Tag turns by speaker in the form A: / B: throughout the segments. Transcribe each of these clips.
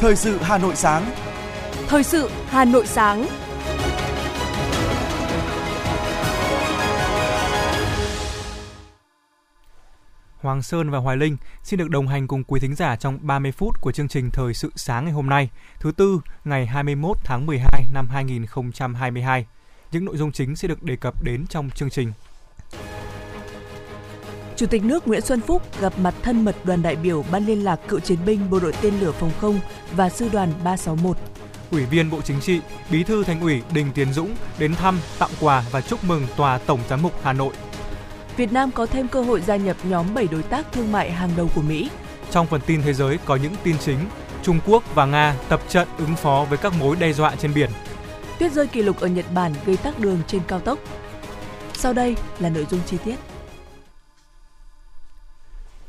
A: Thời sự Hà Nội sáng.
B: Thời sự Hà Nội sáng.
C: Hoàng Sơn và Hoài Linh xin được đồng hành cùng quý thính giả trong 30 phút của chương trình Thời sự sáng ngày hôm nay, thứ tư, ngày 21 tháng 12 năm 2022. Những nội dung chính sẽ được đề cập đến trong chương trình.
B: Chủ tịch nước Nguyễn Xuân Phúc gặp mặt thân mật đoàn đại biểu Ban liên lạc cựu chiến binh bộ đội tên lửa phòng không và sư đoàn 361.
C: Ủy viên Bộ Chính trị, Bí thư Thành ủy Đình Tiến Dũng đến thăm, tặng quà và chúc mừng Tòa Tổng Giám mục Hà Nội.
B: Việt Nam có thêm cơ hội gia nhập nhóm 7 đối tác thương mại hàng đầu của Mỹ.
C: Trong phần tin thế giới có những tin chính, Trung Quốc và Nga tập trận ứng phó với các mối đe dọa trên biển.
B: Tuyết rơi kỷ lục ở Nhật Bản gây tắc đường trên cao tốc. Sau đây là nội dung chi tiết.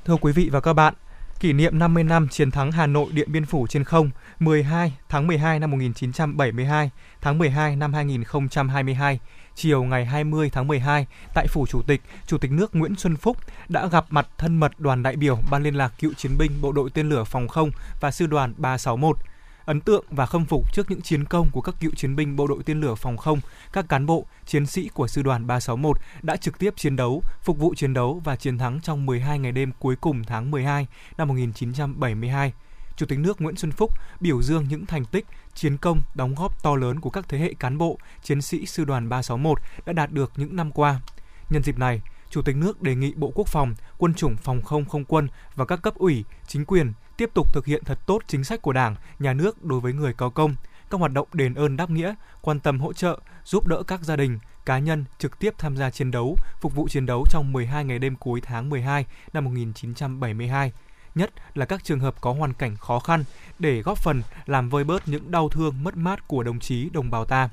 C: Thưa quý vị và các bạn, kỷ niệm 50 năm chiến thắng Hà Nội Điện Biên Phủ trên không 12 tháng 12 năm 1972, tháng 12 năm 2022, chiều ngày 20 tháng 12 tại Phủ Chủ tịch, Chủ tịch nước Nguyễn Xuân Phúc đã gặp mặt thân mật đoàn đại biểu Ban liên lạc cựu chiến binh Bộ đội tên lửa phòng không và sư đoàn 361 ấn tượng và khâm phục trước những chiến công của các cựu chiến binh bộ đội tên lửa phòng không, các cán bộ, chiến sĩ của sư đoàn 361 đã trực tiếp chiến đấu, phục vụ chiến đấu và chiến thắng trong 12 ngày đêm cuối cùng tháng 12 năm 1972. Chủ tịch nước Nguyễn Xuân Phúc biểu dương những thành tích, chiến công, đóng góp to lớn của các thế hệ cán bộ, chiến sĩ sư đoàn 361 đã đạt được những năm qua. Nhân dịp này, Chủ tịch nước đề nghị Bộ Quốc phòng, Quân chủng Phòng không không quân và các cấp ủy, chính quyền tiếp tục thực hiện thật tốt chính sách của Đảng, Nhà nước đối với người có công, các hoạt động đền ơn đáp nghĩa, quan tâm hỗ trợ, giúp đỡ các gia đình, cá nhân trực tiếp tham gia chiến đấu, phục vụ chiến đấu trong 12 ngày đêm cuối tháng 12 năm 1972 nhất là các trường hợp có hoàn cảnh khó khăn để góp phần làm vơi bớt những đau thương mất mát của đồng chí đồng bào ta.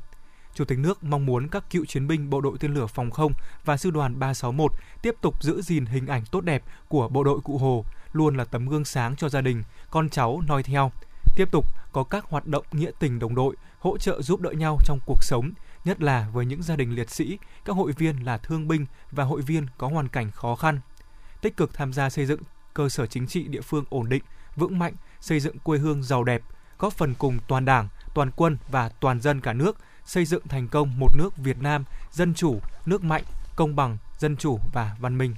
C: Chủ tịch nước mong muốn các cựu chiến binh bộ đội tên lửa phòng không và sư đoàn 361 tiếp tục giữ gìn hình ảnh tốt đẹp của bộ đội Cụ Hồ, luôn là tấm gương sáng cho gia đình, con cháu noi theo. Tiếp tục có các hoạt động nghĩa tình đồng đội, hỗ trợ giúp đỡ nhau trong cuộc sống, nhất là với những gia đình liệt sĩ, các hội viên là thương binh và hội viên có hoàn cảnh khó khăn. Tích cực tham gia xây dựng cơ sở chính trị địa phương ổn định, vững mạnh, xây dựng quê hương giàu đẹp, góp phần cùng toàn Đảng, toàn quân và toàn dân cả nước xây dựng thành công một nước Việt Nam dân chủ, nước mạnh, công bằng, dân chủ và văn minh.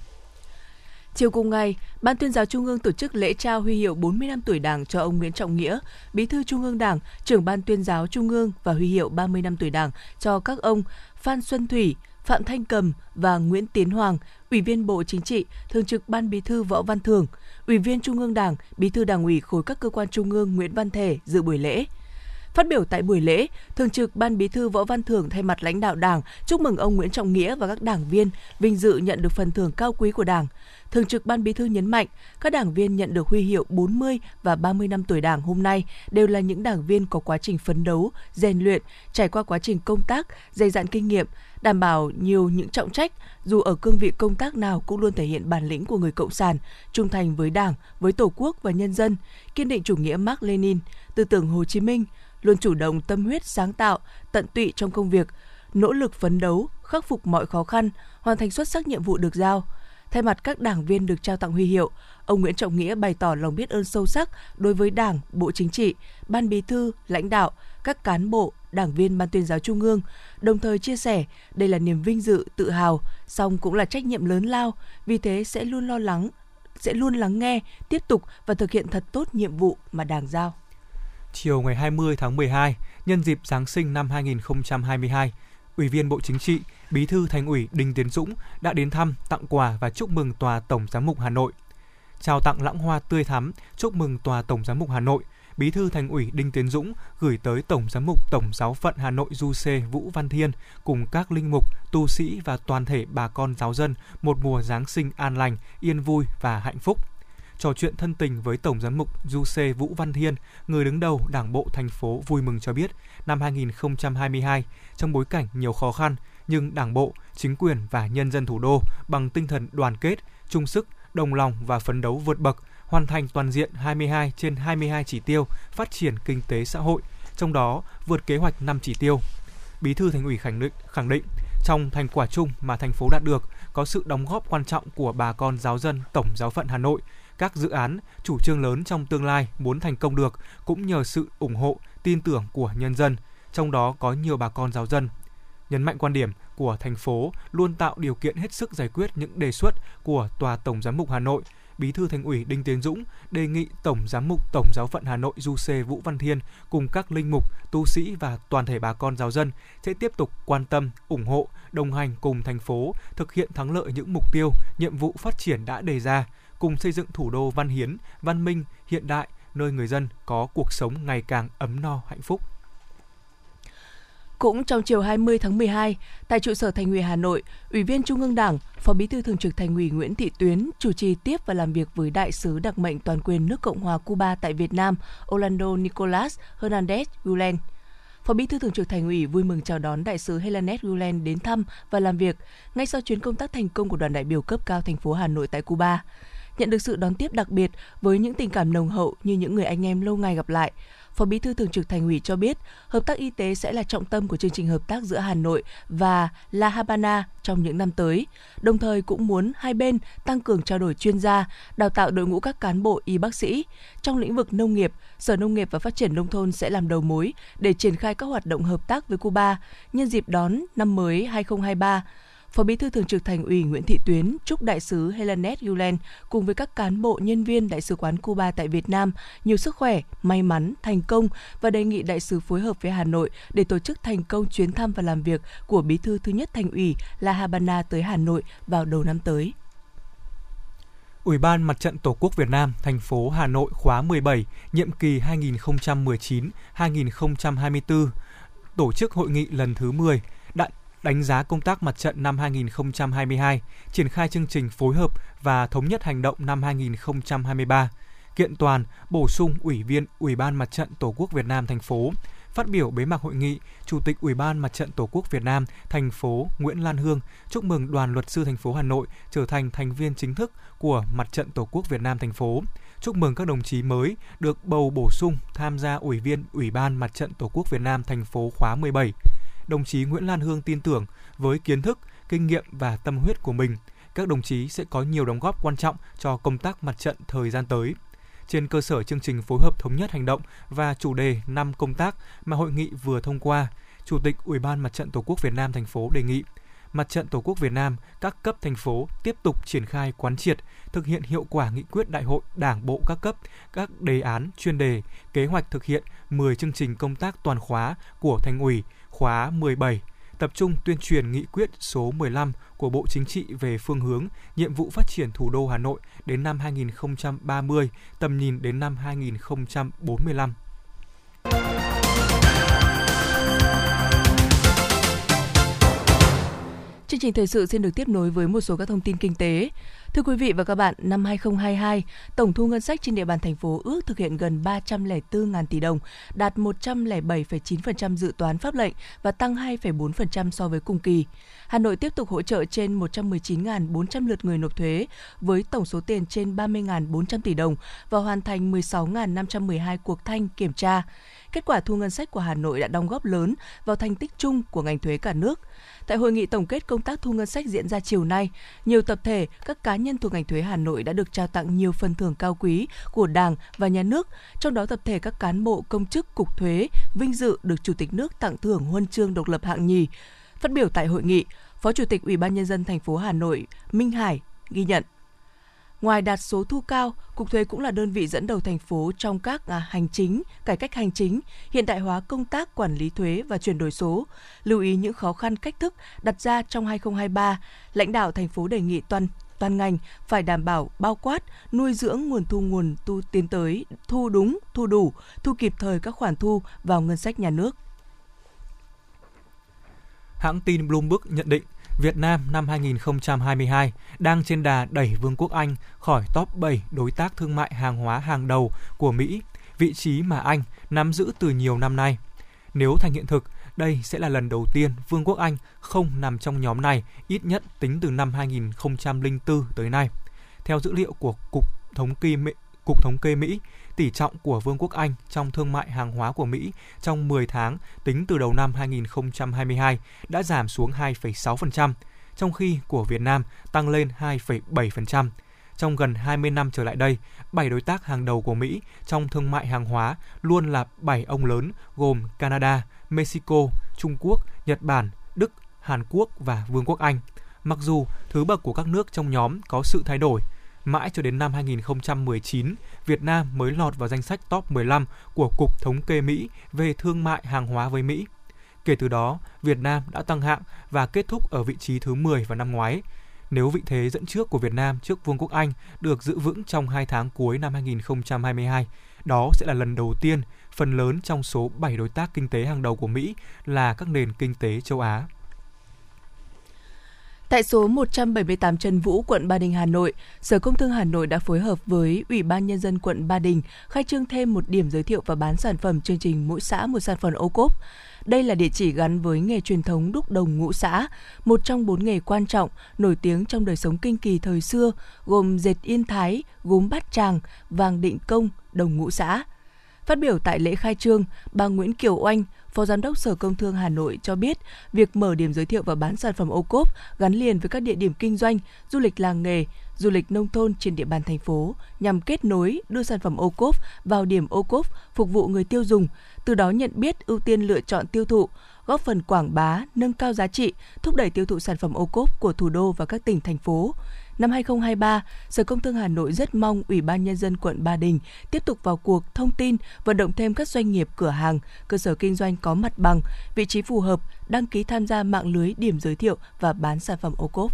B: Chiều cùng ngày, Ban tuyên giáo Trung ương tổ chức lễ trao huy hiệu 40 năm tuổi Đảng cho ông Nguyễn Trọng Nghĩa, Bí thư Trung ương Đảng, trưởng Ban tuyên giáo Trung ương và huy hiệu 30 năm tuổi Đảng cho các ông Phan Xuân Thủy, Phạm Thanh Cầm và Nguyễn Tiến Hoàng, Ủy viên Bộ Chính trị, Thường trực Ban Bí thư Võ Văn thường, Ủy viên Trung ương Đảng, Bí thư Đảng ủy khối các cơ quan trung ương Nguyễn Văn Thể dự buổi lễ. Phát biểu tại buổi lễ, Thường trực Ban Bí thư Võ Văn Thưởng thay mặt lãnh đạo Đảng chúc mừng ông Nguyễn Trọng Nghĩa và các đảng viên vinh dự nhận được phần thưởng cao quý của Đảng. Thường trực Ban Bí thư nhấn mạnh, các đảng viên nhận được huy hiệu 40 và 30 năm tuổi Đảng hôm nay đều là những đảng viên có quá trình phấn đấu, rèn luyện, trải qua quá trình công tác, dày dặn kinh nghiệm, đảm bảo nhiều những trọng trách, dù ở cương vị công tác nào cũng luôn thể hiện bản lĩnh của người cộng sản, trung thành với Đảng, với Tổ quốc và nhân dân, kiên định chủ nghĩa Mark Lenin, tư tưởng Hồ Chí Minh, luôn chủ động tâm huyết sáng tạo, tận tụy trong công việc, nỗ lực phấn đấu, khắc phục mọi khó khăn, hoàn thành xuất sắc nhiệm vụ được giao. Thay mặt các đảng viên được trao tặng huy hiệu, ông Nguyễn Trọng Nghĩa bày tỏ lòng biết ơn sâu sắc đối với Đảng, Bộ Chính trị, Ban Bí thư, lãnh đạo, các cán bộ, đảng viên Ban tuyên giáo Trung ương, đồng thời chia sẻ đây là niềm vinh dự, tự hào, song cũng là trách nhiệm lớn lao, vì thế sẽ luôn lo lắng, sẽ luôn lắng nghe, tiếp tục và thực hiện thật tốt nhiệm vụ mà Đảng giao
C: chiều ngày 20 tháng 12, nhân dịp Giáng sinh năm 2022, Ủy viên Bộ Chính trị, Bí thư Thành ủy Đinh Tiến Dũng đã đến thăm, tặng quà và chúc mừng Tòa Tổng Giám mục Hà Nội. Trao tặng lãng hoa tươi thắm, chúc mừng Tòa Tổng Giám mục Hà Nội, Bí thư Thành ủy Đinh Tiến Dũng gửi tới Tổng Giám mục Tổng giáo phận Hà Nội Du Sê Vũ Văn Thiên cùng các linh mục, tu sĩ và toàn thể bà con giáo dân một mùa Giáng sinh an lành, yên vui và hạnh phúc trò chuyện thân tình với Tổng giám mục Du Sê Vũ Văn Thiên, người đứng đầu Đảng bộ thành phố vui mừng cho biết, năm 2022, trong bối cảnh nhiều khó khăn, nhưng Đảng bộ, chính quyền và nhân dân thủ đô bằng tinh thần đoàn kết, chung sức, đồng lòng và phấn đấu vượt bậc, hoàn thành toàn diện 22 trên 22 chỉ tiêu phát triển kinh tế xã hội, trong đó vượt kế hoạch 5 chỉ tiêu. Bí thư Thành ủy khẳng định khẳng định trong thành quả chung mà thành phố đạt được có sự đóng góp quan trọng của bà con giáo dân Tổng giáo phận Hà Nội, các dự án, chủ trương lớn trong tương lai muốn thành công được cũng nhờ sự ủng hộ, tin tưởng của nhân dân, trong đó có nhiều bà con giáo dân. Nhấn mạnh quan điểm của thành phố luôn tạo điều kiện hết sức giải quyết những đề xuất của Tòa Tổng Giám mục Hà Nội – Bí thư Thành ủy Đinh Tiến Dũng đề nghị Tổng Giám mục Tổng Giáo phận Hà Nội Du Sê Vũ Văn Thiên cùng các linh mục, tu sĩ và toàn thể bà con giáo dân sẽ tiếp tục quan tâm, ủng hộ, đồng hành cùng thành phố thực hiện thắng lợi những mục tiêu, nhiệm vụ phát triển đã đề ra, cùng xây dựng thủ đô văn hiến, văn minh, hiện đại, nơi người dân có cuộc sống ngày càng ấm no hạnh phúc.
B: Cũng trong chiều 20 tháng 12, tại trụ sở Thành ủy Hà Nội, Ủy viên Trung ương Đảng, Phó Bí thư Thường trực Thành ủy Nguyễn Thị Tuyến chủ trì tiếp và làm việc với đại sứ đặc mệnh toàn quyền nước Cộng hòa Cuba tại Việt Nam, Orlando Nicolas Hernandez Gulen. Phó Bí thư Thường trực Thành ủy vui mừng chào đón đại sứ Helenet Gulen đến thăm và làm việc ngay sau chuyến công tác thành công của đoàn đại biểu cấp cao thành phố Hà Nội tại Cuba. Nhận được sự đón tiếp đặc biệt với những tình cảm nồng hậu như những người anh em lâu ngày gặp lại, Phó Bí thư Thường trực Thành ủy cho biết, hợp tác y tế sẽ là trọng tâm của chương trình hợp tác giữa Hà Nội và La Habana trong những năm tới. Đồng thời cũng muốn hai bên tăng cường trao đổi chuyên gia, đào tạo đội ngũ các cán bộ y bác sĩ. Trong lĩnh vực nông nghiệp, Sở Nông nghiệp và Phát triển Nông thôn sẽ làm đầu mối để triển khai các hoạt động hợp tác với Cuba nhân dịp đón năm mới 2023 Phó Bí thư Thường trực Thành ủy Nguyễn Thị Tuyến chúc đại sứ Helenet Yulen cùng với các cán bộ nhân viên Đại sứ quán Cuba tại Việt Nam nhiều sức khỏe, may mắn, thành công và đề nghị đại sứ phối hợp với Hà Nội để tổ chức thành công chuyến thăm và làm việc của Bí thư thứ nhất Thành ủy La Habana tới Hà Nội vào đầu năm tới.
C: Ủy ban Mặt trận Tổ quốc Việt Nam thành phố Hà Nội khóa 17, nhiệm kỳ 2019-2024 tổ chức hội nghị lần thứ 10 đánh giá công tác mặt trận năm 2022, triển khai chương trình phối hợp và thống nhất hành động năm 2023, kiện toàn, bổ sung Ủy viên Ủy ban Mặt trận Tổ quốc Việt Nam thành phố. Phát biểu bế mạc hội nghị, Chủ tịch Ủy ban Mặt trận Tổ quốc Việt Nam thành phố Nguyễn Lan Hương chúc mừng đoàn luật sư thành phố Hà Nội trở thành thành viên chính thức của Mặt trận Tổ quốc Việt Nam thành phố. Chúc mừng các đồng chí mới được bầu bổ sung tham gia Ủy viên Ủy ban Mặt trận Tổ quốc Việt Nam thành phố khóa 17 đồng chí Nguyễn Lan Hương tin tưởng với kiến thức, kinh nghiệm và tâm huyết của mình, các đồng chí sẽ có nhiều đóng góp quan trọng cho công tác mặt trận thời gian tới. Trên cơ sở chương trình phối hợp thống nhất hành động và chủ đề năm công tác mà hội nghị vừa thông qua, Chủ tịch Ủy ban Mặt trận Tổ quốc Việt Nam thành phố đề nghị Mặt trận Tổ quốc Việt Nam, các cấp thành phố tiếp tục triển khai quán triệt, thực hiện hiệu quả nghị quyết đại hội Đảng bộ các cấp, các đề án, chuyên đề, kế hoạch thực hiện 10 chương trình công tác toàn khóa của Thành ủy, khóa 17 tập trung tuyên truyền nghị quyết số 15 của Bộ Chính trị về phương hướng, nhiệm vụ phát triển thủ đô Hà Nội đến năm 2030, tầm nhìn đến năm 2045.
B: Chương trình thời sự xin được tiếp nối với một số các thông tin kinh tế. Thưa quý vị và các bạn, năm 2022, tổng thu ngân sách trên địa bàn thành phố ước thực hiện gần 304.000 tỷ đồng, đạt 107,9% dự toán pháp lệnh và tăng 2,4% so với cùng kỳ. Hà Nội tiếp tục hỗ trợ trên 119.400 lượt người nộp thuế với tổng số tiền trên 30.400 tỷ đồng và hoàn thành 16.512 cuộc thanh kiểm tra. Kết quả thu ngân sách của Hà Nội đã đóng góp lớn vào thành tích chung của ngành thuế cả nước. Tại hội nghị tổng kết công tác thu ngân sách diễn ra chiều nay, nhiều tập thể, các cá nhân thuộc ngành thuế Hà Nội đã được trao tặng nhiều phần thưởng cao quý của Đảng và Nhà nước, trong đó tập thể các cán bộ công chức cục thuế vinh dự được Chủ tịch nước tặng thưởng huân chương độc lập hạng nhì. Phát biểu tại hội nghị, Phó Chủ tịch Ủy ban nhân dân thành phố Hà Nội Minh Hải ghi nhận Ngoài đạt số thu cao, Cục Thuế cũng là đơn vị dẫn đầu thành phố trong các à, hành chính, cải cách hành chính, hiện đại hóa công tác quản lý thuế và chuyển đổi số. Lưu ý những khó khăn cách thức đặt ra trong 2023, lãnh đạo thành phố đề nghị toàn toàn ngành phải đảm bảo bao quát, nuôi dưỡng nguồn thu nguồn tu tiến tới, thu đúng, thu đủ, thu kịp thời các khoản thu vào ngân sách nhà nước.
C: Hãng tin Bloomberg nhận định Việt Nam năm 2022 đang trên đà đẩy Vương quốc Anh khỏi top 7 đối tác thương mại hàng hóa hàng đầu của Mỹ, vị trí mà Anh nắm giữ từ nhiều năm nay. Nếu thành hiện thực, đây sẽ là lần đầu tiên Vương quốc Anh không nằm trong nhóm này, ít nhất tính từ năm 2004 tới nay. Theo dữ liệu của Cục Thống kê Cục Thống kê Mỹ, tỷ trọng của Vương quốc Anh trong thương mại hàng hóa của Mỹ trong 10 tháng tính từ đầu năm 2022 đã giảm xuống 2,6%, trong khi của Việt Nam tăng lên 2,7%. trong gần 20 năm trở lại đây, 7 đối tác hàng đầu của Mỹ trong thương mại hàng hóa luôn là 7 ông lớn gồm Canada, Mexico, Trung Quốc, Nhật Bản, Đức, Hàn Quốc và Vương quốc Anh. Mặc dù thứ bậc của các nước trong nhóm có sự thay đổi, mãi cho đến năm 2019, Việt Nam mới lọt vào danh sách top 15 của Cục Thống kê Mỹ về thương mại hàng hóa với Mỹ. Kể từ đó, Việt Nam đã tăng hạng và kết thúc ở vị trí thứ 10 vào năm ngoái. Nếu vị thế dẫn trước của Việt Nam trước Vương quốc Anh được giữ vững trong 2 tháng cuối năm 2022, đó sẽ là lần đầu tiên phần lớn trong số 7 đối tác kinh tế hàng đầu của Mỹ là các nền kinh tế châu Á.
B: Tại số 178 Trần Vũ, quận Ba Đình, Hà Nội, Sở Công Thương Hà Nội đã phối hợp với Ủy ban Nhân dân quận Ba Đình khai trương thêm một điểm giới thiệu và bán sản phẩm chương trình Mỗi xã một sản phẩm ô cốp. Đây là địa chỉ gắn với nghề truyền thống đúc đồng ngũ xã, một trong bốn nghề quan trọng, nổi tiếng trong đời sống kinh kỳ thời xưa, gồm dệt yên thái, gốm bát tràng, vàng định công, đồng ngũ xã. Phát biểu tại lễ khai trương, bà Nguyễn Kiều Oanh, Phó Giám đốc Sở Công Thương Hà Nội cho biết, việc mở điểm giới thiệu và bán sản phẩm ô cốp gắn liền với các địa điểm kinh doanh, du lịch làng nghề, du lịch nông thôn trên địa bàn thành phố nhằm kết nối đưa sản phẩm ô cốp vào điểm ô cốp phục vụ người tiêu dùng, từ đó nhận biết ưu tiên lựa chọn tiêu thụ, góp phần quảng bá, nâng cao giá trị, thúc đẩy tiêu thụ sản phẩm ô cốp của thủ đô và các tỉnh thành phố. Năm 2023, Sở Công Thương Hà Nội rất mong Ủy ban Nhân dân quận Ba Đình tiếp tục vào cuộc thông tin, vận động thêm các doanh nghiệp cửa hàng, cơ sở kinh doanh có mặt bằng, vị trí phù hợp, đăng ký tham gia mạng lưới điểm giới thiệu và bán sản phẩm ô cốp.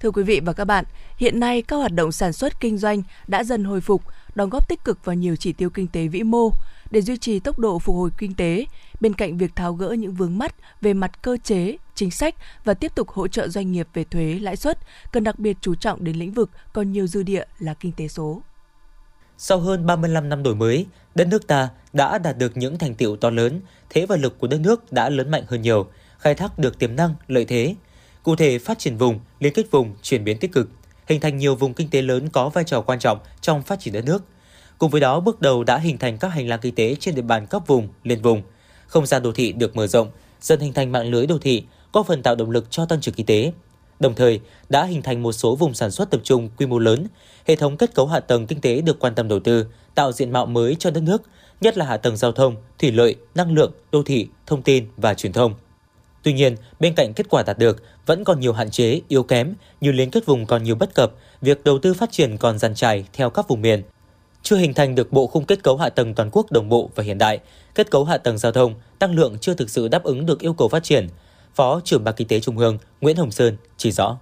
B: Thưa quý vị và các bạn, hiện nay các hoạt động sản xuất kinh doanh đã dần hồi phục, đóng góp tích cực vào nhiều chỉ tiêu kinh tế vĩ mô. Để duy trì tốc độ phục hồi kinh tế, bên cạnh việc tháo gỡ những vướng mắt về mặt cơ chế, chính sách và tiếp tục hỗ trợ doanh nghiệp về thuế, lãi suất, cần đặc biệt chú trọng đến lĩnh vực còn nhiều dư địa là kinh tế số.
A: Sau hơn 35 năm đổi mới, đất nước ta đã đạt được những thành tiệu to lớn, thế và lực của đất nước đã lớn mạnh hơn nhiều, khai thác được tiềm năng, lợi thế. Cụ thể, phát triển vùng, liên kết vùng, chuyển biến tích cực, hình thành nhiều vùng kinh tế lớn có vai trò quan trọng trong phát triển đất nước. Cùng với đó, bước đầu đã hình thành các hành lang kinh tế trên địa bàn cấp vùng, liên vùng. Không gian đô thị được mở rộng, dần hình thành mạng lưới đô thị, có phần tạo động lực cho tăng trưởng kinh tế. Đồng thời, đã hình thành một số vùng sản xuất tập trung quy mô lớn, hệ thống kết cấu hạ tầng kinh tế được quan tâm đầu tư, tạo diện mạo mới cho đất nước, nhất là hạ tầng giao thông, thủy lợi, năng lượng, đô thị, thông tin và truyền thông. Tuy nhiên, bên cạnh kết quả đạt được, vẫn còn nhiều hạn chế, yếu kém như liên kết vùng còn nhiều bất cập, việc đầu tư phát triển còn dàn trải theo các vùng miền. Chưa hình thành được bộ khung kết cấu hạ tầng toàn quốc đồng bộ và hiện đại, kết cấu hạ tầng giao thông, tăng lượng chưa thực sự đáp ứng được yêu cầu phát triển. Phó trưởng ban kinh tế Trung ương Nguyễn Hồng Sơn chỉ rõ.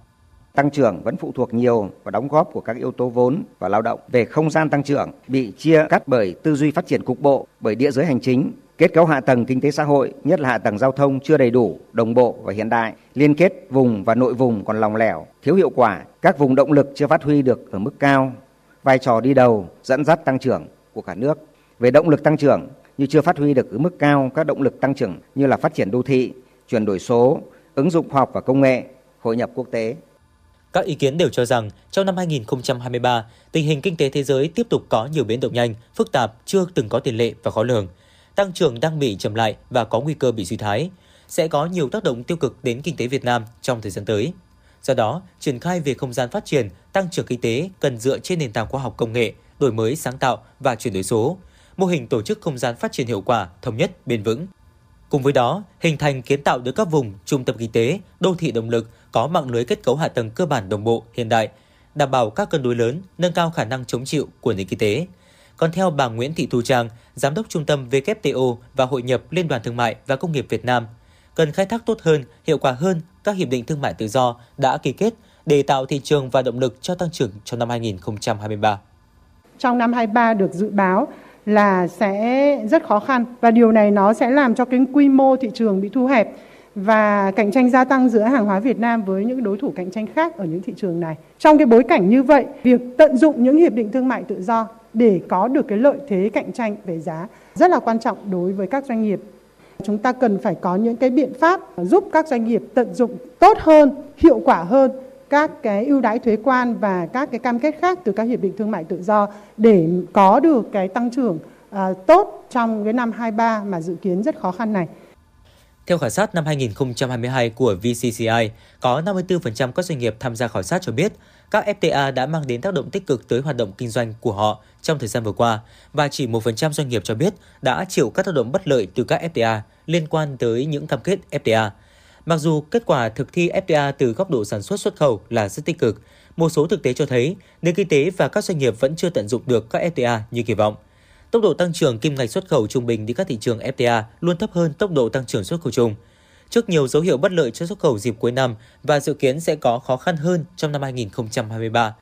D: Tăng trưởng vẫn phụ thuộc nhiều vào đóng góp của các yếu tố vốn và lao động. Về không gian tăng trưởng bị chia cắt bởi tư duy phát triển cục bộ, bởi địa giới hành chính, kết cấu hạ tầng kinh tế xã hội, nhất là hạ tầng giao thông chưa đầy đủ, đồng bộ và hiện đại, liên kết vùng và nội vùng còn lòng lẻo, thiếu hiệu quả, các vùng động lực chưa phát huy được ở mức cao, vai trò đi đầu dẫn dắt tăng trưởng của cả nước. Về động lực tăng trưởng như chưa phát huy được ở mức cao các động lực tăng trưởng như là phát triển đô thị, chuyển đổi số, ứng dụng khoa học và công nghệ, hội nhập quốc tế.
A: Các ý kiến đều cho rằng trong năm 2023, tình hình kinh tế thế giới tiếp tục có nhiều biến động nhanh, phức tạp, chưa từng có tiền lệ và khó lường. Tăng trưởng đang bị chậm lại và có nguy cơ bị suy thoái, sẽ có nhiều tác động tiêu cực đến kinh tế Việt Nam trong thời gian tới. Do đó, triển khai về không gian phát triển, tăng trưởng kinh tế cần dựa trên nền tảng khoa học công nghệ, đổi mới sáng tạo và chuyển đổi số, mô hình tổ chức không gian phát triển hiệu quả, thống nhất, bền vững. Cùng với đó, hình thành kiến tạo được các vùng, trung tâm kinh tế, đô thị động lực có mạng lưới kết cấu hạ tầng cơ bản đồng bộ, hiện đại, đảm bảo các cân đối lớn, nâng cao khả năng chống chịu của nền kinh tế. Còn theo bà Nguyễn Thị Thu Trang, Giám đốc Trung tâm WTO và Hội nhập Liên đoàn Thương mại và Công nghiệp Việt Nam, cần khai thác tốt hơn, hiệu quả hơn các hiệp định thương mại tự do đã ký kết để tạo thị trường và động lực cho tăng trưởng trong năm 2023.
E: Trong năm 23 được dự báo là sẽ rất khó khăn và điều này nó sẽ làm cho cái quy mô thị trường bị thu hẹp và cạnh tranh gia tăng giữa hàng hóa Việt Nam với những đối thủ cạnh tranh khác ở những thị trường này. Trong cái bối cảnh như vậy, việc tận dụng những hiệp định thương mại tự do để có được cái lợi thế cạnh tranh về giá rất là quan trọng đối với các doanh nghiệp. Chúng ta cần phải có những cái biện pháp giúp các doanh nghiệp tận dụng tốt hơn, hiệu quả hơn các cái ưu đãi thuế quan và các cái cam kết khác từ các hiệp định thương mại tự do để có được cái tăng trưởng à, tốt trong cái năm 23 mà dự kiến rất khó khăn này.
A: Theo khảo sát năm 2022 của VCCI, có 54% các doanh nghiệp tham gia khảo sát cho biết các FTA đã mang đến tác động tích cực tới hoạt động kinh doanh của họ trong thời gian vừa qua và chỉ 1% doanh nghiệp cho biết đã chịu các tác động bất lợi từ các FTA liên quan tới những cam kết FTA. Mặc dù kết quả thực thi FTA từ góc độ sản xuất xuất khẩu là rất tích cực, một số thực tế cho thấy nền kinh tế và các doanh nghiệp vẫn chưa tận dụng được các FTA như kỳ vọng. Tốc độ tăng trưởng kim ngạch xuất khẩu trung bình đi các thị trường FTA luôn thấp hơn tốc độ tăng trưởng xuất khẩu chung. Trước nhiều dấu hiệu bất lợi cho xuất khẩu dịp cuối năm và dự kiến sẽ có khó khăn hơn trong năm 2023.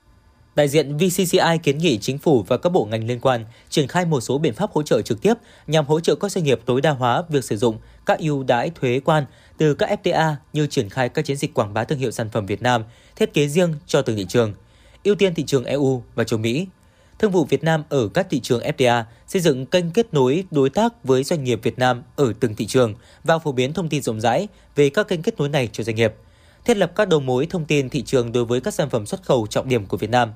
A: Đại diện VCCI kiến nghị chính phủ và các bộ ngành liên quan triển khai một số biện pháp hỗ trợ trực tiếp nhằm hỗ trợ các doanh nghiệp tối đa hóa việc sử dụng các ưu đãi thuế quan từ các FTA như triển khai các chiến dịch quảng bá thương hiệu sản phẩm Việt Nam, thiết kế riêng cho từng thị trường, ưu tiên thị trường EU và châu Mỹ, Thương vụ Việt Nam ở các thị trường FTA, xây dựng kênh kết nối đối tác với doanh nghiệp Việt Nam ở từng thị trường và phổ biến thông tin rộng rãi về các kênh kết nối này cho doanh nghiệp. Thiết lập các đầu mối thông tin thị trường đối với các sản phẩm xuất khẩu trọng điểm của Việt Nam.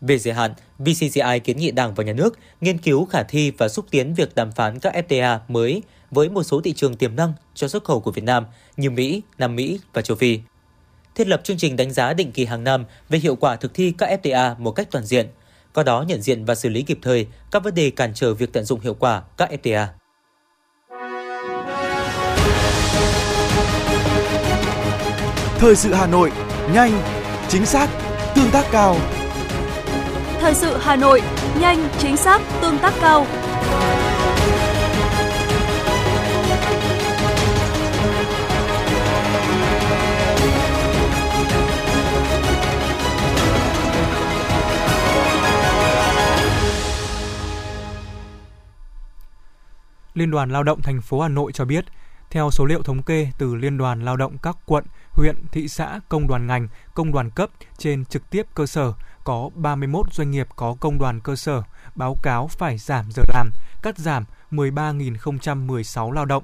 A: Về dài hạn, VCCI kiến nghị Đảng và Nhà nước nghiên cứu khả thi và xúc tiến việc đàm phán các FTA mới với một số thị trường tiềm năng cho xuất khẩu của Việt Nam như Mỹ, Nam Mỹ và châu Phi. Thiết lập chương trình đánh giá định kỳ hàng năm về hiệu quả thực thi các FTA một cách toàn diện – có đó nhận diện và xử lý kịp thời các vấn đề cản trở việc tận dụng hiệu quả các FTA.
F: Thời sự Hà Nội, nhanh, chính xác, tương tác cao.
G: Thời sự Hà Nội, nhanh, chính xác, tương tác cao.
C: Liên đoàn Lao động thành phố Hà Nội cho biết, theo số liệu thống kê từ Liên đoàn Lao động các quận, huyện, thị xã, công đoàn ngành, công đoàn cấp trên trực tiếp cơ sở, có 31 doanh nghiệp có công đoàn cơ sở báo cáo phải giảm giờ làm, cắt giảm 13.016 lao động.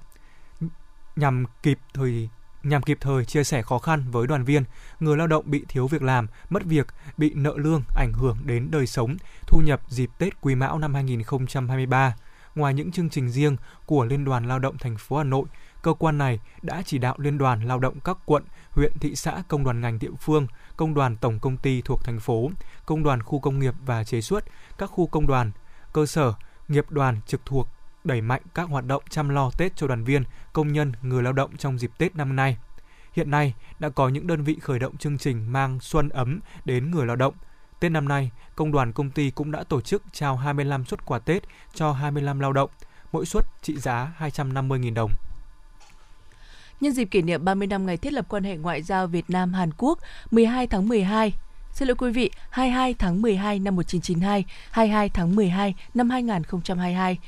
C: Nhằm kịp thời nhằm kịp thời chia sẻ khó khăn với đoàn viên, người lao động bị thiếu việc làm, mất việc, bị nợ lương ảnh hưởng đến đời sống, thu nhập dịp Tết Quý Mão năm 2023 ngoài những chương trình riêng của Liên đoàn Lao động thành phố Hà Nội, cơ quan này đã chỉ đạo Liên đoàn Lao động các quận, huyện, thị xã, công đoàn ngành địa phương, công đoàn tổng công ty thuộc thành phố, công đoàn khu công nghiệp và chế xuất, các khu công đoàn, cơ sở, nghiệp đoàn trực thuộc đẩy mạnh các hoạt động chăm lo Tết cho đoàn viên, công nhân, người lao động trong dịp Tết năm nay. Hiện nay đã có những đơn vị khởi động chương trình mang xuân ấm đến người lao động – Tết năm nay, công đoàn công ty cũng đã tổ chức trao 25 suất quà Tết cho 25 lao động, mỗi suất trị giá 250.000 đồng.
B: Nhân dịp kỷ niệm 30 năm ngày thiết lập quan hệ ngoại giao Việt Nam Hàn Quốc 12 tháng 12, Xin lỗi quý vị, 22 tháng 12 năm 1992, 22 tháng 12 năm 2022.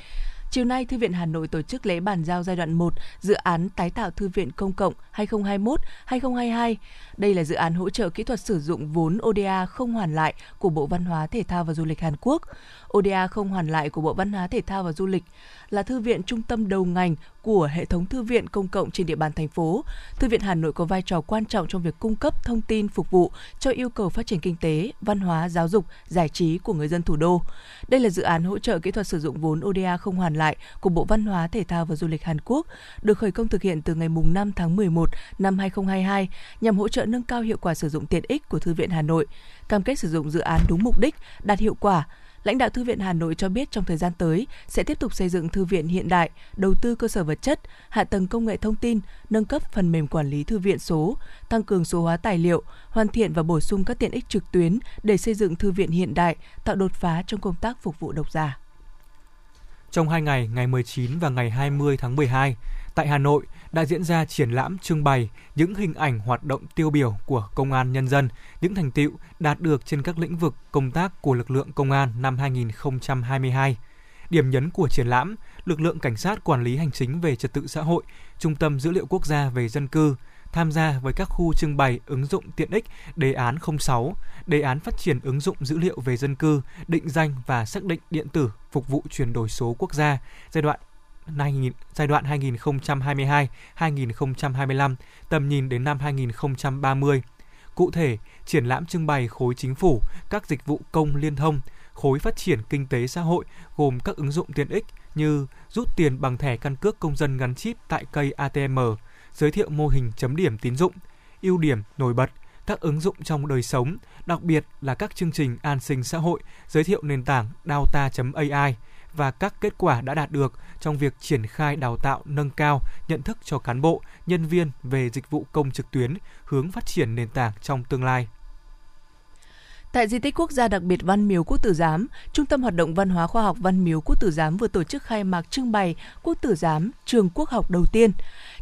B: Chiều nay, Thư viện Hà Nội tổ chức lễ bàn giao giai đoạn 1 dự án tái tạo Thư viện công cộng 2021-2022. Đây là dự án hỗ trợ kỹ thuật sử dụng vốn ODA không hoàn lại của Bộ Văn hóa Thể thao và Du lịch Hàn Quốc. ODA không hoàn lại của Bộ Văn hóa Thể thao và Du lịch là thư viện trung tâm đầu ngành của hệ thống thư viện công cộng trên địa bàn thành phố. Thư viện Hà Nội có vai trò quan trọng trong việc cung cấp thông tin phục vụ cho yêu cầu phát triển kinh tế, văn hóa, giáo dục, giải trí của người dân thủ đô. Đây là dự án hỗ trợ kỹ thuật sử dụng vốn ODA không hoàn lại của Bộ Văn hóa, Thể thao và Du lịch Hàn Quốc, được khởi công thực hiện từ ngày 5 tháng 11 năm 2022 nhằm hỗ trợ nâng cao hiệu quả sử dụng tiện ích của Thư viện Hà Nội, cam kết sử dụng dự án đúng mục đích, đạt hiệu quả, Lãnh đạo Thư viện Hà Nội cho biết trong thời gian tới sẽ tiếp tục xây dựng thư viện hiện đại, đầu tư cơ sở vật chất, hạ tầng công nghệ thông tin, nâng cấp phần mềm quản lý thư viện số, tăng cường số hóa tài liệu, hoàn thiện và bổ sung các tiện ích trực tuyến để xây dựng thư viện hiện đại, tạo đột phá trong công tác phục vụ độc giả.
C: Trong hai ngày, ngày 19 và ngày 20 tháng 12, tại Hà Nội đã diễn ra triển lãm trưng bày những hình ảnh hoạt động tiêu biểu của công an nhân dân, những thành tiệu đạt được trên các lĩnh vực công tác của lực lượng công an năm 2022. Điểm nhấn của triển lãm, lực lượng cảnh sát quản lý hành chính về trật tự xã hội, Trung tâm dữ liệu quốc gia về dân cư, tham gia với các khu trưng bày ứng dụng tiện ích đề án 06, đề án phát triển ứng dụng dữ liệu về dân cư, định danh và xác định điện tử phục vụ chuyển đổi số quốc gia giai đoạn giai đoạn 2022-2025, tầm nhìn đến năm 2030. Cụ thể, triển lãm trưng bày khối chính phủ, các dịch vụ công liên thông, khối phát triển kinh tế xã hội gồm các ứng dụng tiện ích, như rút tiền bằng thẻ căn cước công dân gắn chip tại cây ATM, giới thiệu mô hình chấm điểm tín dụng, ưu điểm nổi bật, các ứng dụng trong đời sống, đặc biệt là các chương trình an sinh xã hội, giới thiệu nền tảng Data.ai và các kết quả đã đạt được trong việc triển khai đào tạo nâng cao nhận thức cho cán bộ, nhân viên về dịch vụ công trực tuyến, hướng phát triển nền tảng trong tương lai.
B: Tại di tích quốc gia đặc biệt Văn Miếu Quốc Tử Giám, Trung tâm hoạt động văn hóa khoa học Văn Miếu Quốc Tử Giám vừa tổ chức khai mạc trưng bày Quốc Tử Giám trường quốc học đầu tiên.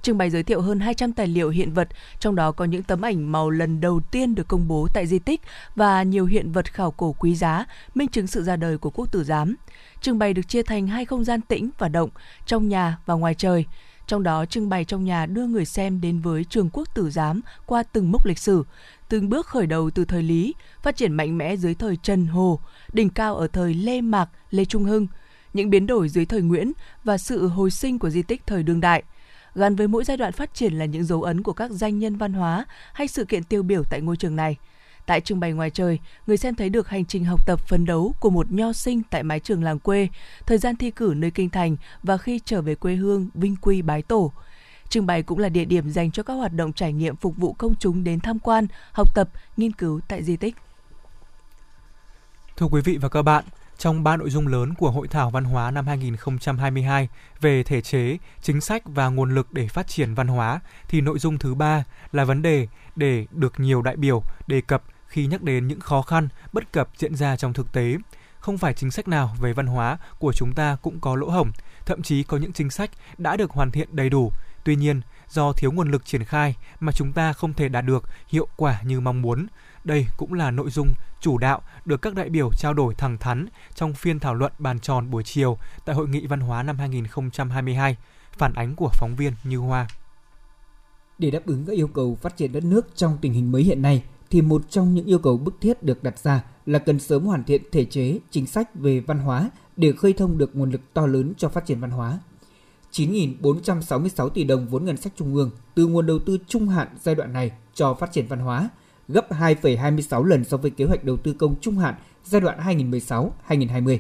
B: Trưng bày giới thiệu hơn 200 tài liệu hiện vật, trong đó có những tấm ảnh màu lần đầu tiên được công bố tại di tích và nhiều hiện vật khảo cổ quý giá, minh chứng sự ra đời của Quốc Tử Giám. Trưng bày được chia thành hai không gian tĩnh và động, trong nhà và ngoài trời. Trong đó, trưng bày trong nhà đưa người xem đến với trường quốc tử giám qua từng mốc lịch sử, từng bước khởi đầu từ thời Lý, phát triển mạnh mẽ dưới thời Trần Hồ, đỉnh cao ở thời Lê Mạc, Lê Trung Hưng, những biến đổi dưới thời Nguyễn và sự hồi sinh của di tích thời đương đại. Gắn với mỗi giai đoạn phát triển là những dấu ấn của các danh nhân văn hóa hay sự kiện tiêu biểu tại ngôi trường này – Tại trưng bày ngoài trời, người xem thấy được hành trình học tập phấn đấu của một nho sinh tại mái trường làng quê, thời gian thi cử nơi kinh thành và khi trở về quê hương vinh quy bái tổ. Trưng bày cũng là địa điểm dành cho các hoạt động trải nghiệm phục vụ công chúng đến tham quan, học tập, nghiên cứu tại di tích.
C: Thưa quý vị và các bạn, trong ba nội dung lớn của Hội thảo văn hóa năm 2022 về thể chế, chính sách và nguồn lực để phát triển văn hóa thì nội dung thứ ba là vấn đề để được nhiều đại biểu đề cập khi nhắc đến những khó khăn, bất cập diễn ra trong thực tế. Không phải chính sách nào về văn hóa của chúng ta cũng có lỗ hổng, thậm chí có những chính sách đã được hoàn thiện đầy đủ. Tuy nhiên, do thiếu nguồn lực triển khai mà chúng ta không thể đạt được hiệu quả như mong muốn. Đây cũng là nội dung chủ đạo được các đại biểu trao đổi thẳng thắn trong phiên thảo luận bàn tròn buổi chiều tại Hội nghị Văn hóa năm 2022. Phản ánh của phóng viên Như Hoa.
H: Để đáp ứng các yêu cầu phát triển đất nước trong tình hình mới hiện nay, thì một trong những yêu cầu bức thiết được đặt ra là cần sớm hoàn thiện thể chế, chính sách về văn hóa để khơi thông được nguồn lực to lớn cho phát triển văn hóa. 9.466 tỷ đồng vốn ngân sách trung ương từ nguồn đầu tư trung hạn giai đoạn này cho phát triển văn hóa, gấp 2,26 lần so với kế hoạch đầu tư công trung hạn giai đoạn 2016-2020.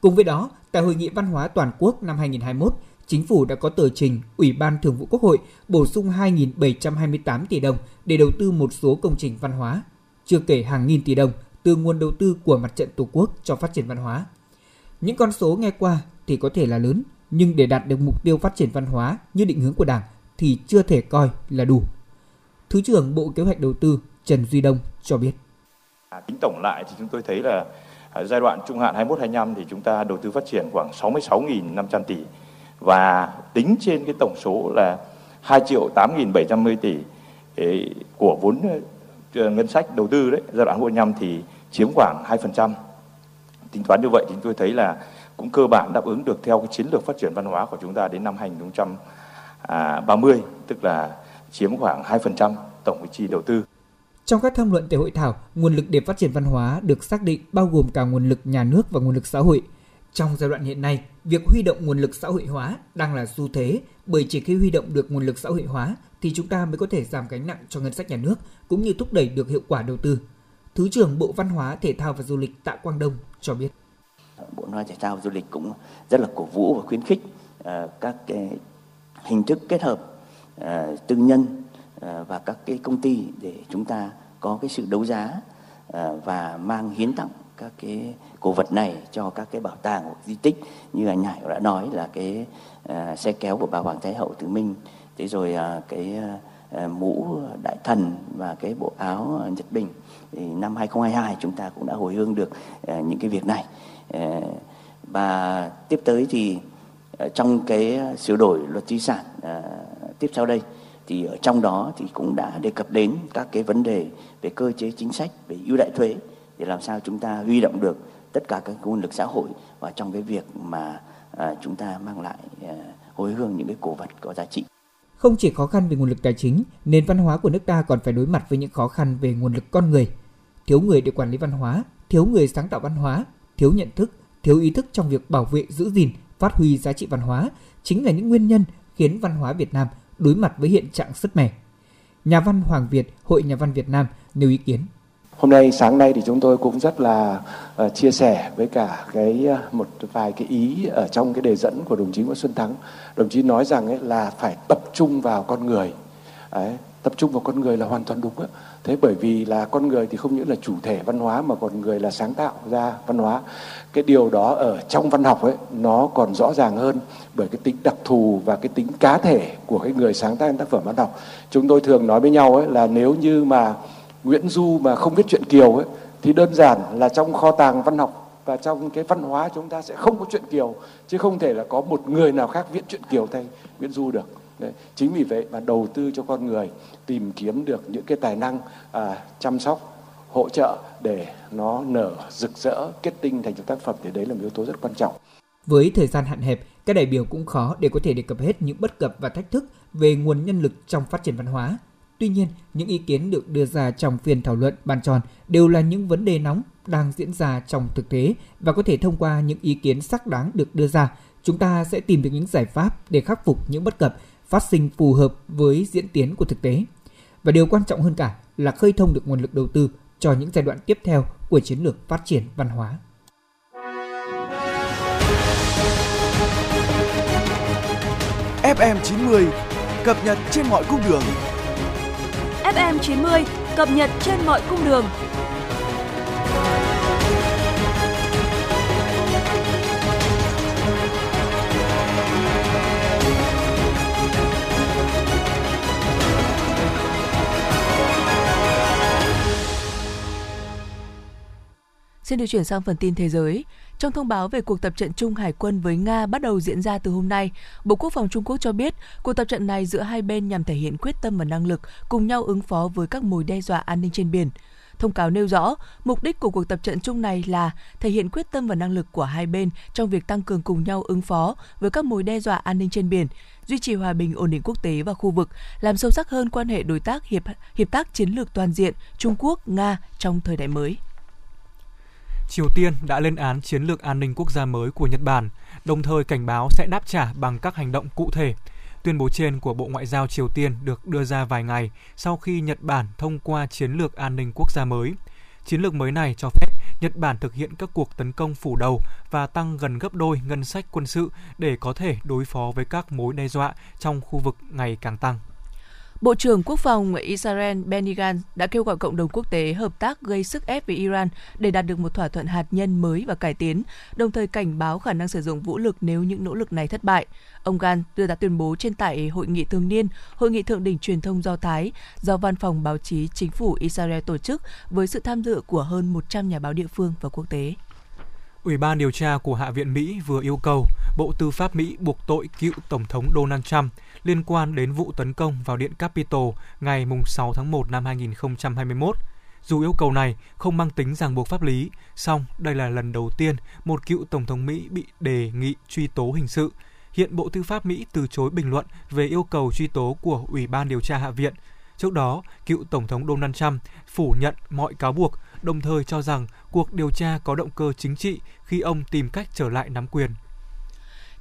H: Cùng với đó, tại Hội nghị Văn hóa Toàn quốc năm 2021, Chính phủ đã có tờ trình Ủy ban Thường vụ Quốc hội bổ sung 2.728 tỷ đồng để đầu tư một số công trình văn hóa, chưa kể hàng nghìn tỷ đồng từ nguồn đầu tư của Mặt trận Tổ quốc cho phát triển văn hóa. Những con số nghe qua thì có thể là lớn, nhưng để đạt được mục tiêu phát triển văn hóa như định hướng của Đảng thì chưa thể coi là đủ. Thứ trưởng Bộ Kế hoạch Đầu tư Trần Duy Đông cho biết.
I: À, tính tổng lại thì chúng tôi thấy là à, giai đoạn trung hạn 21-25 thì chúng ta đầu tư phát triển khoảng 66.500 tỷ và tính trên cái tổng số là 2 triệu 8.750 tỷ của vốn ờ, ngân sách đầu tư đấy giai đoạn 25 thì chiếm khoảng 2%. Tính toán như vậy thì chúng tôi thấy là cũng cơ bản đáp ứng được theo cái chiến lược phát triển văn hóa của chúng ta đến năm 2030, tức là chiếm khoảng 2% tổng chi đầu tư.
H: Trong các tham luận tại hội thảo, nguồn lực để phát triển văn hóa được xác định bao gồm cả nguồn lực nhà nước và nguồn lực xã hội. Trong giai đoạn hiện nay, việc huy động nguồn lực xã hội hóa đang là xu thế bởi chỉ khi huy động được nguồn lực xã hội hóa thì chúng ta mới có thể giảm gánh nặng cho ngân sách nhà nước cũng như thúc đẩy được hiệu quả đầu tư. Thứ trưởng Bộ Văn hóa, Thể thao và Du lịch Tạ Quang Đông cho biết.
J: Bộ Văn hóa Thể thao Du lịch cũng rất là cổ vũ và khuyến khích ờ, các cái hình thức kết hợp ờ, tư nhân ờ, và các cái công ty để chúng ta có cái sự đấu giá và mang hiến tặng các cái cổ vật này cho các cái bảo tàng hoặc di tích. Như anh Hải đã nói là cái uh, xe kéo của bà Hoàng Thái Hậu Tử Minh thế rồi uh, cái uh, mũ đại thần và cái bộ áo Nhật Bình thì năm 2022 chúng ta cũng đã hồi hương được ờ, những cái việc này ờ, và tiếp tới thì ờ, trong cái sửa đổi luật di sản tiếp sau đây, thì ở trong đó thì cũng đã đề cập đến các cái vấn đề về cơ chế chính sách, về ưu đại thuế, để làm sao chúng ta huy động được tất cả các nguồn lực xã hội và trong cái việc mà chúng ta mang lại hồi hương những cái cổ vật có giá trị.
H: Không chỉ khó khăn về nguồn lực tài chính, nền văn hóa của nước ta còn phải đối mặt với những khó khăn về nguồn lực con người. Thiếu người để quản lý văn hóa, thiếu người sáng tạo văn hóa, thiếu nhận thức, thiếu ý thức trong việc bảo vệ, giữ gìn, phát huy giá trị văn hóa chính là những nguyên nhân khiến văn hóa Việt Nam đối mặt với hiện trạng sứt mẻ. Nhà văn Hoàng Việt, Hội Nhà văn Việt Nam nêu ý kiến
K: Hôm nay sáng nay thì chúng tôi cũng rất là uh, chia sẻ với cả cái uh, một vài cái ý ở trong cái đề dẫn của đồng chí Nguyễn Xuân Thắng. Đồng chí nói rằng ấy là phải tập trung vào con người. Đấy, tập trung vào con người là hoàn toàn đúng ấy. Thế bởi vì là con người thì không những là chủ thể văn hóa mà còn người là sáng tạo ra văn hóa. Cái điều đó ở trong văn học ấy nó còn rõ ràng hơn bởi cái tính đặc thù và cái tính cá thể của cái người sáng tác tác phẩm văn học. Chúng tôi thường nói với nhau ấy là nếu như mà Nguyễn Du mà không biết chuyện Kiều ấy thì đơn giản là trong kho tàng văn học và trong cái văn hóa chúng ta sẽ không có chuyện Kiều chứ không thể là có một người nào khác viết chuyện Kiều thay Nguyễn Du được. Đấy. Chính vì vậy mà đầu tư cho con người tìm kiếm được những cái tài năng à, chăm sóc hỗ trợ để nó nở rực rỡ kết tinh thành tác phẩm thì đấy là một yếu tố rất quan trọng.
H: Với thời gian hạn hẹp, các đại biểu cũng khó để có thể đề cập hết những bất cập và thách thức về nguồn nhân lực trong phát triển văn hóa. Tuy nhiên, những ý kiến được đưa ra trong phiên thảo luận bàn tròn đều là những vấn đề nóng đang diễn ra trong thực tế và có thể thông qua những ý kiến xác đáng được đưa ra, chúng ta sẽ tìm được những giải pháp để khắc phục những bất cập phát sinh phù hợp với diễn tiến của thực tế. Và điều quan trọng hơn cả là khơi thông được nguồn lực đầu tư cho những giai đoạn tiếp theo của chiến lược phát triển văn hóa.
F: FM 90 cập nhật trên mọi cung đường.
G: FM 90 cập nhật trên mọi cung đường.
B: Xin được chuyển sang phần tin thế giới. Trong thông báo về cuộc tập trận chung hải quân với Nga bắt đầu diễn ra từ hôm nay, Bộ Quốc phòng Trung Quốc cho biết cuộc tập trận này giữa hai bên nhằm thể hiện quyết tâm và năng lực cùng nhau ứng phó với các mối đe dọa an ninh trên biển. Thông cáo nêu rõ, mục đích của cuộc tập trận chung này là thể hiện quyết tâm và năng lực của hai bên trong việc tăng cường cùng nhau ứng phó với các mối đe dọa an ninh trên biển, duy trì hòa bình ổn định quốc tế và khu vực, làm sâu sắc hơn quan hệ đối tác hiệp hiệp tác chiến lược toàn diện Trung Quốc Nga trong thời đại mới.
C: Triều Tiên đã lên án chiến lược an ninh quốc gia mới của Nhật Bản, đồng thời cảnh báo sẽ đáp trả bằng các hành động cụ thể. Tuyên bố trên của Bộ Ngoại giao Triều Tiên được đưa ra vài ngày sau khi Nhật Bản thông qua chiến lược an ninh quốc gia mới. Chiến lược mới này cho phép Nhật Bản thực hiện các cuộc tấn công phủ đầu và tăng gần gấp đôi ngân sách quân sự để có thể đối phó với các mối đe dọa trong khu vực ngày càng tăng.
B: Bộ trưởng Quốc phòng Israel Benny Gantz đã kêu gọi cộng đồng quốc tế hợp tác gây sức ép với Iran để đạt được một thỏa thuận hạt nhân mới và cải tiến, đồng thời cảnh báo khả năng sử dụng vũ lực nếu những nỗ lực này thất bại. Ông Gantz đưa ra tuyên bố trên tại hội nghị thường niên, hội nghị thượng đỉnh truyền thông do Thái do Văn phòng báo chí chính phủ Israel tổ chức với sự tham dự của hơn 100 nhà báo địa phương và quốc tế.
C: Ủy ban điều tra của Hạ viện Mỹ vừa yêu cầu Bộ Tư pháp Mỹ buộc tội cựu Tổng thống Donald Trump liên quan đến vụ tấn công vào Điện Capitol ngày 6 tháng 1 năm 2021. Dù yêu cầu này không mang tính ràng buộc pháp lý, song đây là lần đầu tiên một cựu Tổng thống Mỹ bị đề nghị truy tố hình sự. Hiện Bộ Tư pháp Mỹ từ chối bình luận về yêu cầu truy tố của Ủy ban điều tra Hạ viện. Trước đó, cựu Tổng thống Donald Trump phủ nhận mọi cáo buộc, đồng thời cho rằng cuộc điều tra có động cơ chính trị khi ông tìm cách trở lại nắm quyền.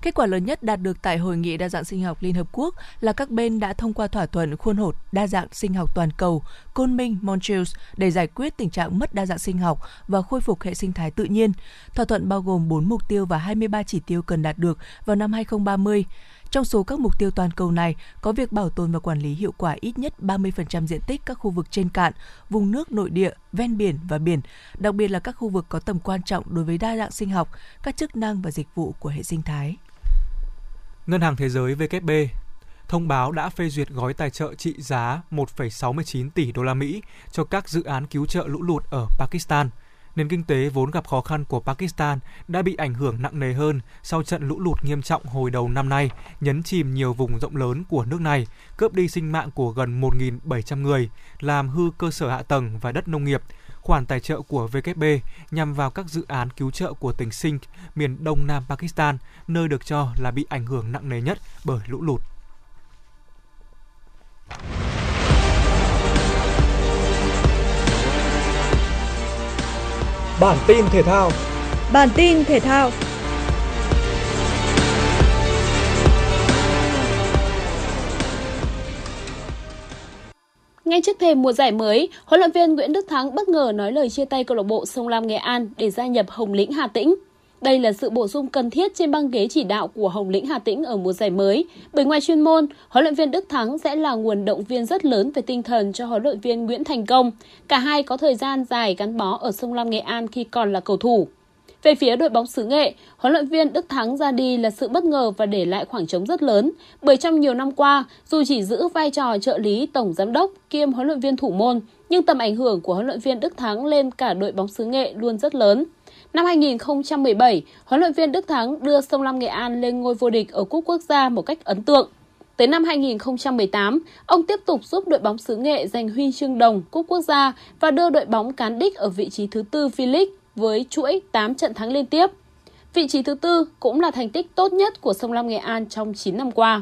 B: Kết quả lớn nhất đạt được tại Hội nghị đa dạng sinh học Liên Hợp Quốc là các bên đã thông qua thỏa thuận khuôn hột đa dạng sinh học toàn cầu Kunming-Montreal để giải quyết tình trạng mất đa dạng sinh học và khôi phục hệ sinh thái tự nhiên. Thỏa thuận bao gồm 4 mục tiêu và 23 chỉ tiêu cần đạt được vào năm 2030. Trong số các mục tiêu toàn cầu này có việc bảo tồn và quản lý hiệu quả ít nhất 30% diện tích các khu vực trên cạn, vùng nước nội địa, ven biển và biển, đặc biệt là các khu vực có tầm quan trọng đối với đa dạng sinh học, các chức năng và dịch vụ của hệ sinh thái.
C: Ngân hàng Thế giới WB thông báo đã phê duyệt gói tài trợ trị giá 1,69 tỷ đô la Mỹ cho các dự án cứu trợ lũ lụt ở Pakistan. Nền kinh tế vốn gặp khó khăn của Pakistan đã bị ảnh hưởng nặng nề hơn sau trận lũ lụt nghiêm trọng hồi đầu năm nay, nhấn chìm nhiều vùng rộng lớn của nước này, cướp đi sinh mạng của gần 1.700 người, làm hư cơ sở hạ tầng và đất nông nghiệp, khoản tài trợ của WB nhằm vào các dự án cứu trợ của tỉnh Sindh, miền đông nam Pakistan, nơi được cho là bị ảnh hưởng nặng nề nhất bởi lũ lụt.
L: Bản tin thể thao
G: Bản tin thể thao
L: Ngay trước thềm mùa giải mới, huấn luyện viên Nguyễn Đức Thắng bất ngờ nói lời chia tay câu lạc bộ Sông Lam Nghệ An để gia nhập Hồng Lĩnh Hà Tĩnh. Đây là sự bổ sung cần thiết trên băng ghế chỉ đạo của Hồng Lĩnh Hà Tĩnh ở mùa giải mới, bởi ngoài chuyên môn, huấn luyện viên Đức Thắng sẽ là nguồn động viên rất lớn về tinh thần cho huấn luyện viên Nguyễn Thành Công. Cả hai có thời gian dài gắn bó ở Sông Lam Nghệ An khi còn là cầu thủ. Về phía đội bóng xứ Nghệ, huấn luyện viên Đức Thắng ra đi là sự bất ngờ và để lại khoảng trống rất lớn, bởi trong nhiều năm qua, dù chỉ giữ vai trò trợ lý tổng giám đốc kiêm huấn luyện viên thủ môn, nhưng tầm ảnh hưởng của huấn luyện viên Đức Thắng lên cả đội bóng xứ Nghệ luôn rất lớn. Năm 2017, huấn luyện viên Đức Thắng đưa Sông Lam Nghệ An lên ngôi vô địch ở Cúp Quốc gia một cách ấn tượng. Tới năm 2018, ông tiếp tục giúp đội bóng xứ Nghệ giành huy chương đồng Cúp Quốc gia và đưa đội bóng cán đích ở vị trí thứ tư V-League với chuỗi 8 trận thắng liên tiếp. Vị trí thứ tư cũng là thành tích tốt nhất của Sông Lam Nghệ An trong 9 năm qua.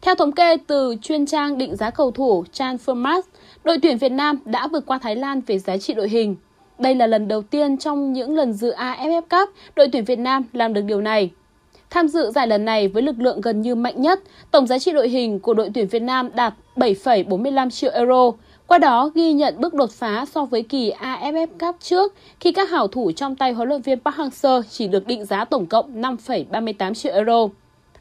L: Theo thống kê từ chuyên trang định giá cầu thủ Transfermarkt, đội tuyển Việt Nam đã vượt qua Thái Lan về giá trị đội hình. Đây là lần đầu tiên trong những lần dự AFF Cup, đội tuyển Việt Nam làm được điều này. Tham dự giải lần này với lực lượng gần như mạnh nhất, tổng giá trị đội hình của đội tuyển Việt Nam đạt 7,45 triệu euro, qua đó ghi nhận bước đột phá so với kỳ AFF Cup trước khi các hảo thủ trong tay huấn luyện viên Park Hang-seo chỉ được định giá tổng cộng 5,38 triệu euro.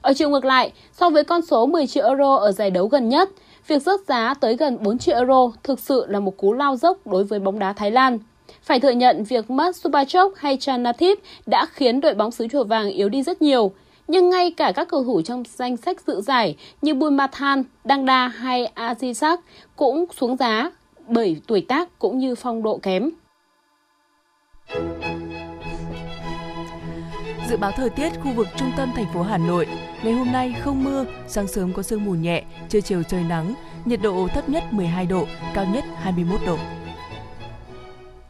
L: Ở chiều ngược lại, so với con số 10 triệu euro ở giải đấu gần nhất, việc rớt giá tới gần 4 triệu euro thực sự là một cú lao dốc đối với bóng đá Thái Lan. Phải thừa nhận việc mất Subachok hay Chanathip đã khiến đội bóng xứ chùa vàng yếu đi rất nhiều. Nhưng ngay cả các cầu thủ trong danh sách dự giải như Bumathan, Dangda hay Azizak cũng xuống giá bởi tuổi tác cũng như phong độ kém.
B: Dự báo thời tiết khu vực trung tâm thành phố Hà Nội, ngày hôm nay không mưa, sáng sớm có sương mù nhẹ, trưa chiều trời nắng, nhiệt độ thấp nhất 12 độ, cao nhất 21 độ.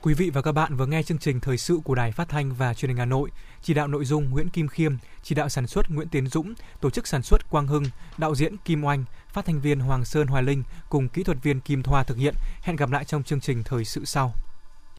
C: Quý vị và các bạn vừa nghe chương trình thời sự của Đài Phát thanh và Truyền hình Hà Nội, chỉ đạo nội dung Nguyễn Kim Khiêm, chỉ đạo sản xuất Nguyễn Tiến Dũng, tổ chức sản xuất Quang Hưng, đạo diễn Kim Oanh, phát thanh viên Hoàng Sơn Hoài Linh cùng kỹ thuật viên Kim Thoa thực hiện. Hẹn gặp lại trong chương trình thời sự sau.